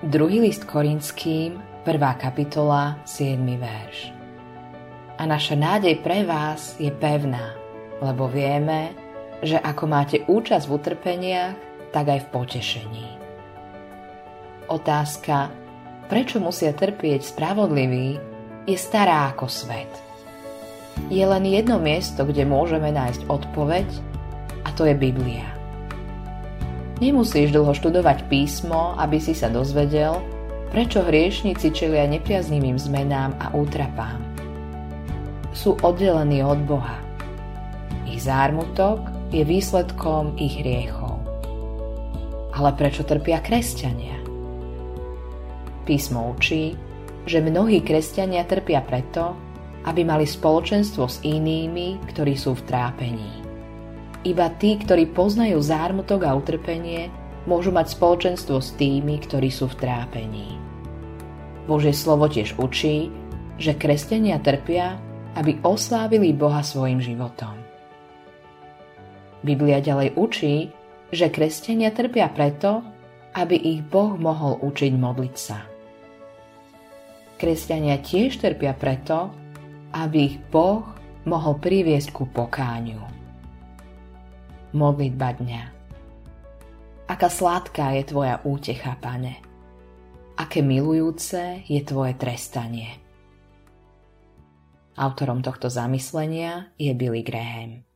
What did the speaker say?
Druhý list Korinským, 1. kapitola, 7. verš. A naša nádej pre vás je pevná, lebo vieme, že ako máte účasť v utrpeniach, tak aj v potešení. Otázka, prečo musia trpieť spravodliví, je stará ako svet. Je len jedno miesto, kde môžeme nájsť odpoveď, a to je Biblia. Nemusíš dlho študovať písmo, aby si sa dozvedel, prečo hriešnici čelia nepriaznivým zmenám a útrapám. Sú oddelení od Boha. Ich zármutok je výsledkom ich hriechov. Ale prečo trpia kresťania? Písmo učí, že mnohí kresťania trpia preto, aby mali spoločenstvo s inými, ktorí sú v trápení. Iba tí, ktorí poznajú zármutok a utrpenie, môžu mať spoločenstvo s tými, ktorí sú v trápení. Božie slovo tiež učí, že kresťania trpia, aby oslávili Boha svojim životom. Biblia ďalej učí, že kresťania trpia preto, aby ich Boh mohol učiť modliť sa. Kresťania tiež trpia preto, aby ich Boh mohol priviesť ku pokáňu modlitba dňa. Aká sladká je tvoja útecha, pane. Aké milujúce je tvoje trestanie. Autorom tohto zamyslenia je Billy Graham.